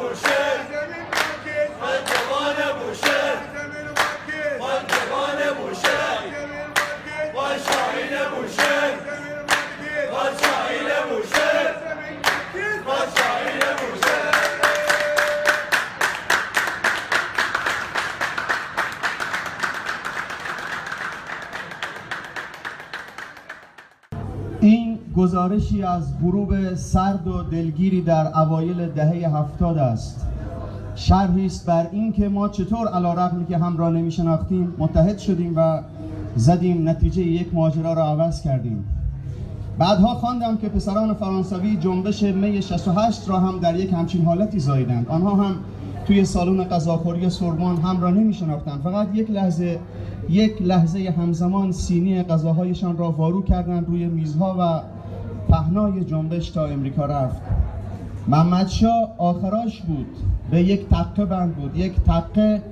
بوشهر گزارشی از غروب سرد و دلگیری در اوایل دهه هفتاد است. شرحی است بر اینکه ما چطور علا رقمی که هم را نمی شناختیم متحد شدیم و زدیم نتیجه یک ماجرا را عوض کردیم. بعدها خواندم که پسران فرانسوی جنبش می 68 را هم در یک همچین حالتی زاییدند. آنها هم توی سالن غذاخوری سوربن هم را نمی شناختند فقط یک لحظه یک لحظه همزمان سینی غذاهایشان را وارو کردند روی میزها و پهنای جنبش تا امریکا رفت. محمد شاه آخراش بود. به یک تقه بند بود. یک تقه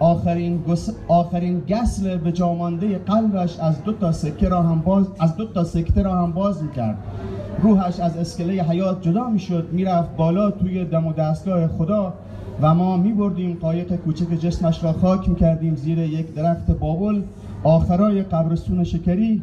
آخرین گس... آخرین گسل به جامانده قلبش از دو تا سکه را هم باز از دو تا سکته را هم باز می‌کرد. روحش از اسکله حیات جدا می‌شد. می‌رفت بالا توی دم و دستگاه خدا و ما میبردیم قایق کوچک جسمش را خاک می‌کردیم زیر یک درخت بابل. آخرای قبرستون شکری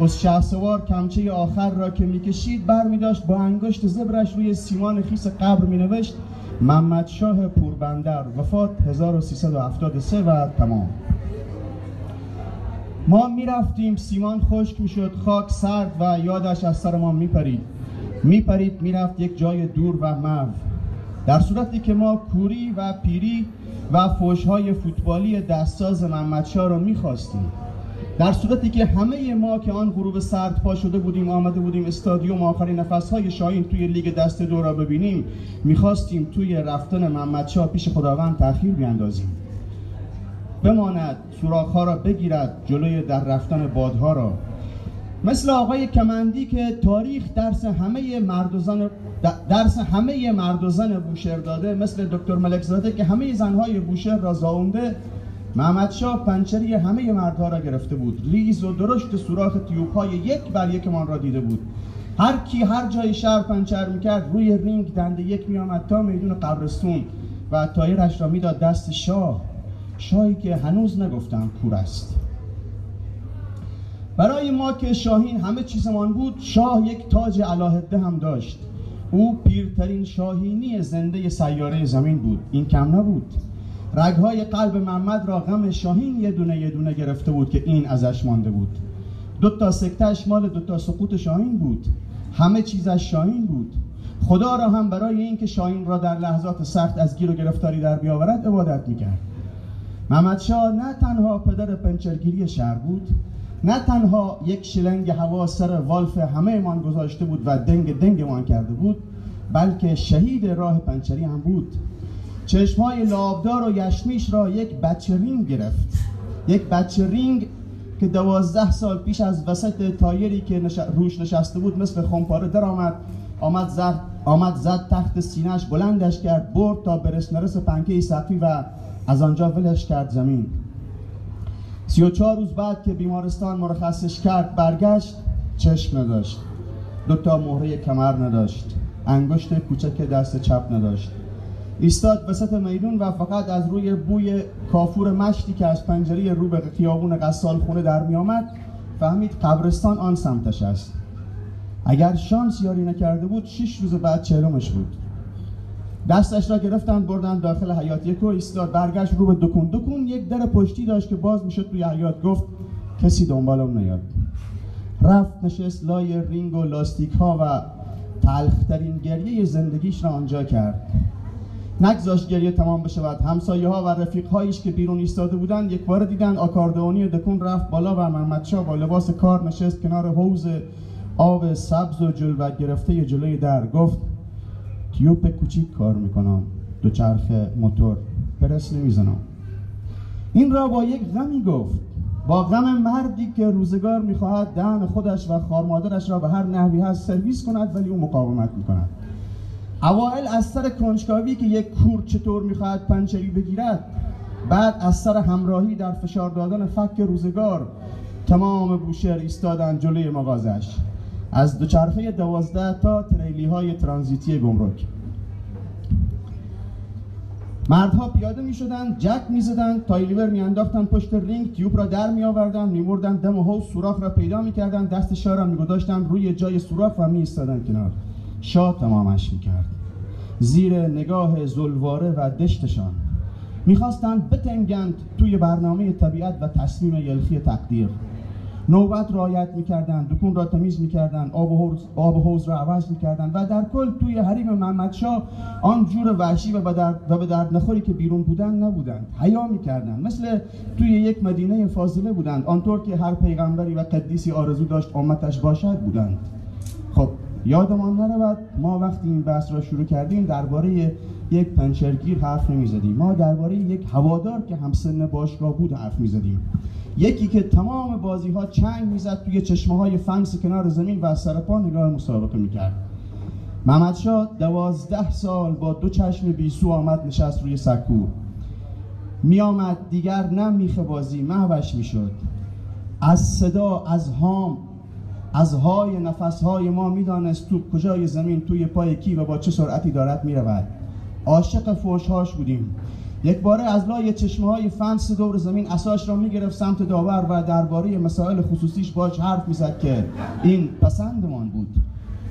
از شهسوار کمچه آخر را که می‌کشید بر میداشت با انگشت زبرش روی سیمان خیس قبر مینوشت محمد شاه پوربندر وفات 1373 و تمام. ما می‌رفتیم سیمان خشک می‌شد خاک سرد و یادش از سر ما میپرید. میپرید می‌رفت یک جای دور و محو. در صورتی که ما کوری و پیری و فوشهای فوتبالی دستساز محمدشاه را می‌خواستیم. در صورتی که همه ما که آن غروب سرد پا شده بودیم آمده بودیم استادیوم آخرین نفسهای شاهین توی لیگ دست دو را ببینیم می‌خواستیم توی رفتن محمدشاه پیش خداوند تأخیر بیاندازیم. بماند سوراخ‌ها را بگیرد جلوی در رفتن بادها را. مثل آقای کمندی که تاریخ درس همه مرد و زن درس همه مرد و بوشهر داده مثل دکتر ملکزاده که همه زنهای بوشهر را زایونده محمد شاه پنچری همه مردها را گرفته بود. ریز و درشت سوراخ تیوب‌های یک بر یک من را دیده بود. هر کی هر جای شهر پنچر می‌کرد روی رینگ دنده یک میآمد تا میدون قبرستون و تایرش را می‌داد دست شاه. شاهی که هنوز نگفتم کور است. برای ما که شاهین همه چیزمان بود شاه یک تاج علاهده هم داشت. او پیرترین شاهینی زنده سیاره زمین بود. این کم نبود. رگهای قلب محمد را غم شاهین یه دونه یه دونه گرفته بود که این ازش مانده بود. دو تا سکتش مال دو تا سقوط شاهین بود. همه چیزش شاهین بود. خدا را هم برای اینکه شاهین را در لحظات سخت از گیر و گرفتاری در بیاورد عبادت می‌کرد. محمد شاه نه تنها پدر پنچرگیری شهر بود نه تنها یک شلنگ هوا سر والف همه من گذاشته بود و دنگ دنگ من کرده بود بلکه شهید راه پنچری هم بود. چشمای لابدار و یشمیش را یک بچه رینگ گرفت. یک بچه رینگ که دوازده سال پیش از وسط تایری که نش... روش نشسته بود مثل خمپاره در آمد آمد زد آمد زد تخت سینهش بلندش کرد برد تا برس نرس پنکه سقفی و از آنجا ولش کرد زمین. سی و چهار روز بعد که بیمارستان مرخصش کرد برگشت چشم نداشت. دوتا مهره کمر نداشت. انگشت کوچک دست چپ نداشت. ایستاد وسط میدون و فقط از روی بوی کافور مشتی که از پنجره رو به خیابون قصال خونه در می آمد فهمید قبرستان آن سمتش است. اگر شانس یاری نکرده بود شش روز بعد چهلمش بود. دستش را گرفتن بردن داخل حیات یکو ایستاد برگشت رو به دکون. دکون یک در پشتی داشت که باز می‌شد توی حیات گفت کسی دنبالم نیاد. رفت نشست لای رینگ و لاستیک ها و تلخترین گریه زندگیش را آنجا کرد. نگذاشت گریه تمام بشود. همسایه ها و رفیق هایش که بیرون ایستاده بودند یک بار دیدند آکاردئونی دکون رفت بالا و محمد شاه با لباس کار نشست کنار حوض آب سبز و جلوه گرفته جلوی در. گفت تیوب کوچیک کار می‌کنم. دوچرخ موتور. پرس نمی‌زنم. این را با یک غمی گفت. با غم مردی که روزگار می‌خواهد دهن خودش و خارمادرش را به هر نحوی هست سرویس کند ولی او مقاومت می‌کند. اوائل از سر کنجکاوی که یک کور چطور می‌خواهد پنچری بگیرد بعد از سر همراهی در فشار دادن فک روزگار تمام بوشهر ایستادن جلوی مغازش. از دوچرخه دوازده تا تریلی های ترانزیتی گمرک. مردها پیاده می شدن جک می زدن تایلیور می انداختن پشت رینگ تیوب را در می آوردن می مردن دم و سوراخ را پیدا می کردن دست شاه را می گذاشتن روی جای سوراخ و می ایستادن کنار. شاه تمامش می کرد زیر نگاه زلواره و دشتشان می‌خواستند بتنگند توی برنامه طبیعت و تصمیم یلخی تقدیر. نوبت رعایت می‌کردند دکون را تمیز می‌کردند آب و حوض, آب حوض را عوض می‌کردند و در کل توی حریم محمدشاه آن جور وحشی و به درد, نخوری که بیرون بودن نبودند. حیا می‌کردند. مثل توی یک مدینه فاضله بودند. آنطور که هر پیغمبری و قدیسی آرزو داشت امتش باشد بودند. خب یادمان نرود. ما وقتی این بحث را شروع کردیم درباره یک پنچرگیر حرف نمی‌زدیم. ما درباره یک هوادار که همسن باشگاه بود حرف می‌زدیم. یکی که تمام بازی ها چنگ می‌زد توی چشمه های فنس کنار زمین و از سرپا نگاه مسابقه می‌کرد. محمد شاه دوازده سال با دو چشم بیسو آمد نشست روی سکو. می آمد دیگر نه میخ بازی محوش می‌شد. از صدا از هام از های نفس های ما می‌دانست تو کجای زمین توی پای کی و با چه سرعتی دارد می‌رود. عاشق فوشهاش بودیم. یک باره از لای چشمه های فنس دور زمین اساش را می‌گرفت سمت داور و درباره مسائل خصوصیش باش حرف می‌زد که این پسندمان بود.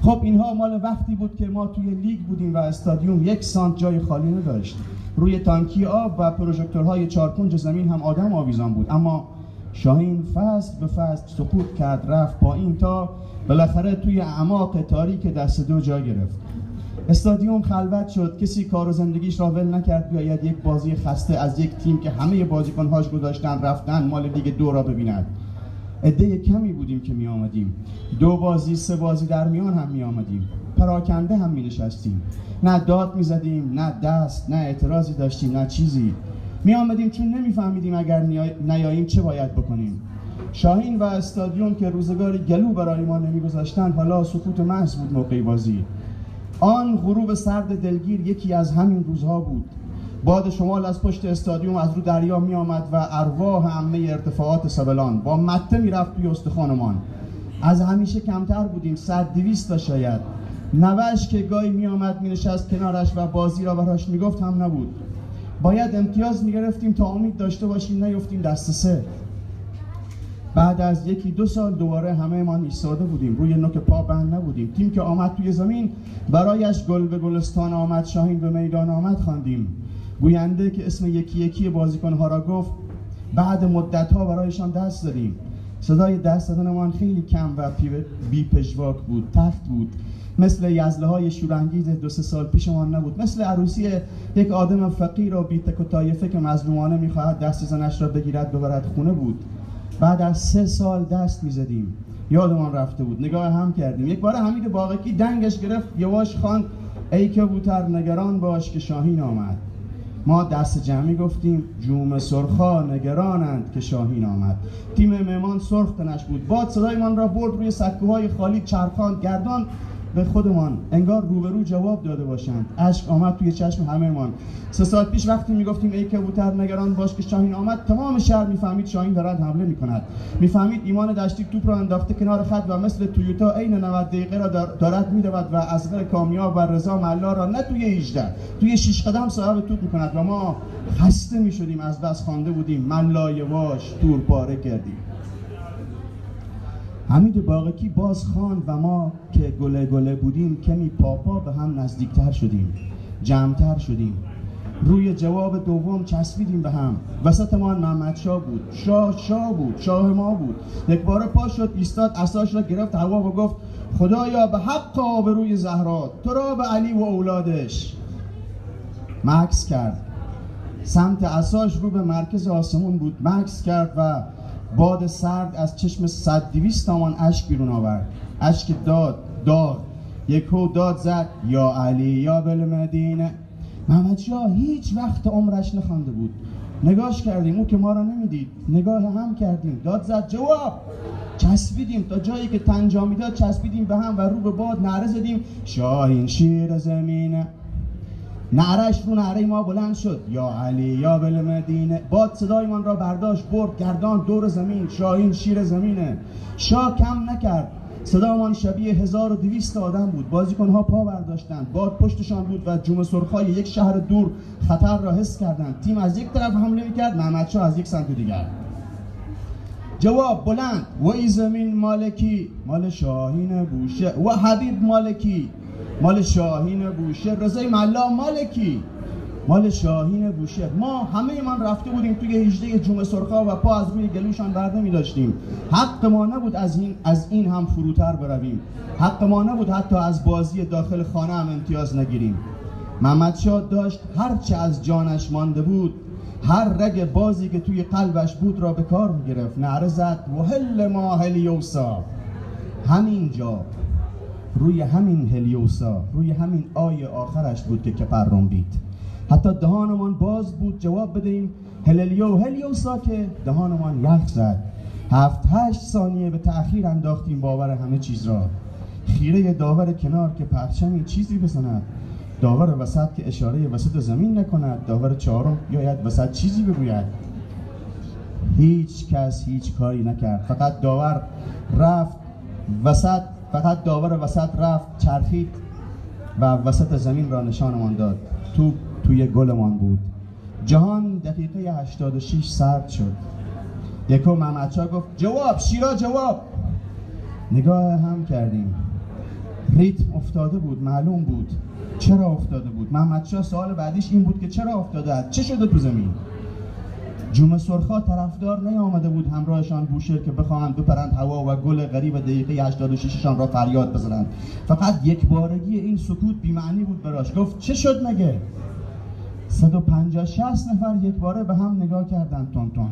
خب اینها مال وقتی بود که ما توی لیگ بودیم و استادیوم یک سانت جای خالی نداشت. روی تانکی آب و پروژکتورهای چارکنج زمین هم آدم آویزان بود. اما شاهین فصل به فصل سقوط کرد رفت پایین تا بالاخره توی اعماق تاریک دست دو جا گرفت. استادیوم خلوت شد کسی کار و زندگیش را ول نکرد بیاید یک بازی خسته از یک تیم که همه بازیکنهاش گذاشتن رفتن مال دیگه دو را ببیند. عده کمی بودیم که می آمدیم دو بازی سه بازی در میان هم می آمدیم پراکنده هم می نشستیم نه داد می زدیم نه دست نه اعتراضی داشتیم نه چیزی. می آمدیم چون نمیفهمیدیم اگر نیاییم چه باید بکنیم. شاهین و استادیوم که روزگاری گلو برای ما نمیگذاشتن حالا سکوت محض بود موقع بازی. آن غروب سرد دلگیر یکی از همین روزها بود. باد شمال از پشت استادیوم از رو دریا می آمد و ارواح عمه ارتفاعات سبلان با مته می رفت توی استخانمان از همیشه کمتر بودیم صد دویست تا شاید. نوش که گاهی می آمد می نشست کنارش و بازی را براش می گفت هم نبود. باید امتیاز می گرفتیم تا امید داشته باشیم نیفتیم دست سه. بعد از یکی دو سال دوباره همه ما ایستاده بودیم. روی نوک پا بند نبودیم. تیم که آمد توی زمین برایش گل به گلستان آمد شاهین به میدان آمد خواندیم. گوینده که اسم یکی یکی بازیکنها را گفت بعد مدت ها برایشان دست دادیم. صدای دست دادنمان خیلی کم و بی بود تخت بود. مثل یزله های شورانگیز دو سه سال پیشمان نبود. مثل عروسی یک آدم فقیر و بیتک و طایفه که مظلومانه می‌خواهد دست زنش را بگیرد ببرد خونه بود. بعد از سه سال دست می‌زدیم. یادمان رفته بود. نگاه هم کردیم. یک بار حمید باقکی دنگش گرفت یواش خواند ای که بوتر نگران باش که شاهین آمد. ما دست جمعی گفتیم جوم سرخا نگرانند که شاهین آمد. تیم مهمان سرخ تنش بود. باد صدایمان را برد روی سکوهای خالی چرخان گردان به خودمان انگار روبرو جواب داده باشند. اشک آمد توی چشم همهمان. سه سال پیش وقتی می‌گفتیم ای کبوتر نگران باش که شاهین آمد تمام شهر می‌فهمید شاهین دارد حمله می‌کند. می‌فهمید ایمان دشتی توپ را انداخته کنار خط و مثل تویوتا عین 90 دقیقه را دارد میدود و از کامیاب و رضا ملا را نه توی 18 توی 6 قدم صاحب توپ می‌کند و ما خسته می‌شدیم از دست خوانده بودیم. ملا یواش تور پاره کردیم. حمید باقکی باز خان و ما که گله گله بودیم کمی پاپا به هم نزدیکتر شدیم جمعتر شدیم. روی جواب دوم چسبیدیم به هم. وسطمان محمد شاه بود. شاه شاه بود. شاه ما بود. یک بار پا شد ایستاد اساش را گرفت هوا و گفت خدایا به حق روی زهرا تو را به علی و اولادش. مکس کرد. سمت اساش رو به مرکز آسمون بود. مکس کرد و باد سرد از چشم صد دویست تامان اشک بیرون آورد. اشک داد داغ یکو داد زد. یا علی یا مدینه. محمد شاه هیچ وقت عمرش نخوانده بود. نگاش کردیم او که ما را نمی‌دید. نگاه هم کردیم. داد زد جواب! چسبیدیم تا جایی که تنجا می‌داد چسبیدیم به هم و رو به باد نعره زدیم. شاهین شیر زمینه. نعرش رو نعره ما بلند شد. یا علی یا بل مدینه. باد صدایمان را برداشت برد گردان دور زمین شاهین شیر زمینه. شاه کم نکرد. صدامان شبیه 1200 آدم بود. بازیکنها پا برداشتند. باد پشتشان بود و جوم سرخای یک شهر دور خطر را حس کردند. تیم از یک طرف حمله می‌کرد. محمد از یک سمت دیگر. جواب بلند. و ای زمین مالکی. مال شاهین بوشه. و حبیب مالکی. مال شاهین بوشه رضای ملا مالکی مال شاهین بوشه ما همه من رفته بودیم توی هجده جمعه سرخا و پا از روی گلوشان برده می داشتیم حق ما نبود از این, از این هم فروتر برویم. حق ما نبود حتی از بازی داخل خانه هم امتیاز نگیریم. محمد شاد داشت هرچه از جانش مانده بود هر رگ بازی که توی قلبش بود را به کار می گرفت نعره زد وهل ما هلیوسا همینجا روی همین هلیوسا روی همین آی آخرش بود که کپر بید. حتی دهانمان باز بود جواب بدهیم هللیو هلیوسا که دهانمان یخ زد. هفت هشت ثانیه به تأخیر انداختیم باور همه چیز را. خیره داور کنار که پرچمی چیزی بزند. داور وسط که اشاره وسط زمین نکند. داور چهارم بیاید وسط چیزی بگوید. هیچ کس هیچ کاری نکرد. فقط داور رفت وسط فقط داور وسط رفت چرخید و وسط زمین را نشانمان داد. توپ توی گلمان بود. جهان دقیقه 86 سرد شد. یکو محمد گفت جواب شیرا جواب. نگاه هم کردیم. ریتم افتاده بود معلوم بود. چرا افتاده بود؟ محمد شاه سوال بعدیش این بود که چرا افتاده چه شده تو زمین؟ جوم سرخا طرفدار نیامده بود همراهشان بوشهر که بخواهند بپرند هوا و گل غریب دقیقه 86 شان را فریاد بزنند. فقط یک بارگی این سکوت بیمعنی بود براش. گفت چه شد مگه؟ 150 60 نفر یک باره به هم نگاه کردند تون تون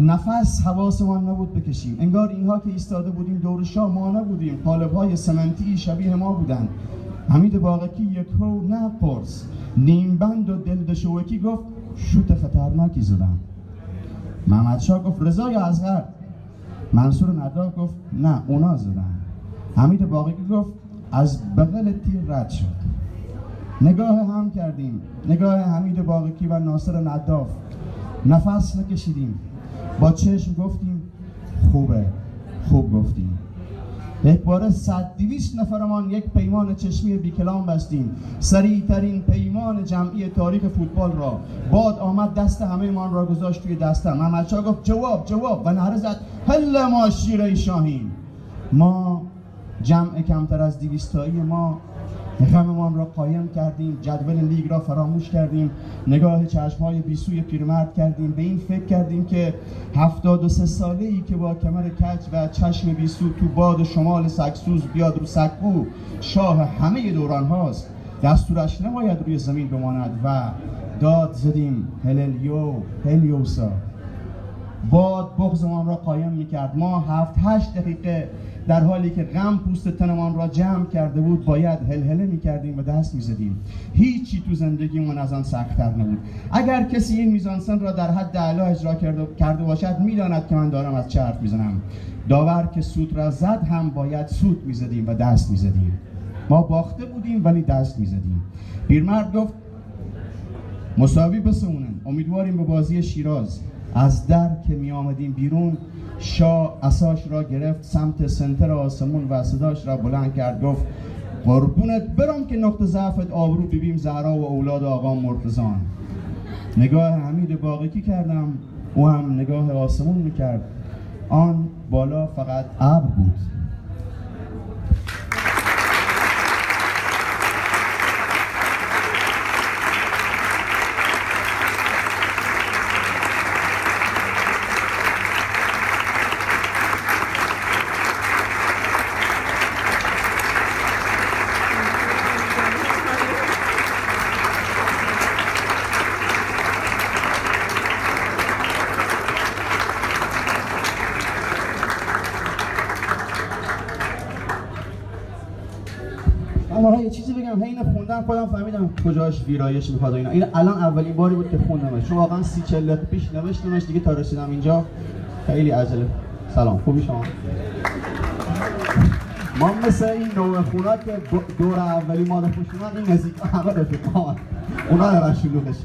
نفس حواسمان نبود بکشیم. انگار اینها که ایستاده بودیم دور شاه ما نبودیم قالب های سمنتی شبیه ما بودند. حمید باغکی یک هو نه نیم بند و دل گفت شوت خطرناکی زدم. محمد شاه گفت رضا یا ازغر منصور نداف گفت نه اونا زدن. حمید باغکی گفت از بغل تیر رد شد. نگاه هم کردیم. نگاه حمید باقی و ناصر نداف نفس نکشیدیم. با چشم گفتیم خوبه. خوب گفتیم. یک باره صد دیویست نفرمان یک پیمان چشمی بیکلام بستیم. سریع ترین پیمان جمعی تاریخ فوتبال را. باد آمد دست همه من را گذاشت توی دستم. محمد شاه گفت جواب جواب. و نهره زد هل ما شیره شاهین. ما جمع کمتر از دیویستایی ما غممان را قایم کردیم جدول لیگ را فراموش کردیم نگاه چشمهای بیسوی پیرمرد کردیم. به این فکر کردیم که هفتاد و سه ساله ای که با کمر کچ و چشم بیسو تو باد شمال سکسوز بیاد رو سکبو شاه همه دوران هاست. دستورش نباید روی زمین بماند و داد زدیم. هللیو هلیوسا باد بغزمان را قایم می‌کرد. ما هفت هشت دقیقه در حالی که غم پوست تنمان را جمع کرده بود باید هلهله می‌کردیم و دست می‌زدیم. هیچی تو زندگیمون از آن سختتر نبود. اگر کسی این میزانسن را در حد اعلا اجرا کرده باشد می‌داند که من دارم از چه حرف می‌زنم. داور که سود را زد هم باید سود می‌زدیم و دست می‌زدیم. ما باخته بودیم ولی دست می‌زدیم. پیرمرد گفت مساوی بسونن امیدواریم به بازی شیراز. از در که می آمدیم بیرون شاه اساش را گرفت سمت سنتر آسمون و صداش را بلند کرد گفت قربونت برم که نقطه ضعفت آبرو ببیم زهرا و اولاد آقا مرتزان نگاه حمید باقی کردم؟ او هم نگاه آسمون می‌کرد. آن بالا فقط ابر بود. یه چیزی بگم حین خوندن خودم فهمیدم کجاش ویرایش می‌خواد اینا. این الان اولین باری بود که خوندمش. چون واقعا سی چل پیش نوشتمش دیگه تا رسیدم اینجا. خیلی عجله. سلام. خوبی شما؟ ما مثل این نوع خونا که دور اولی ماده خوش این نزدیک همه رفیق اونا دارن شلوغش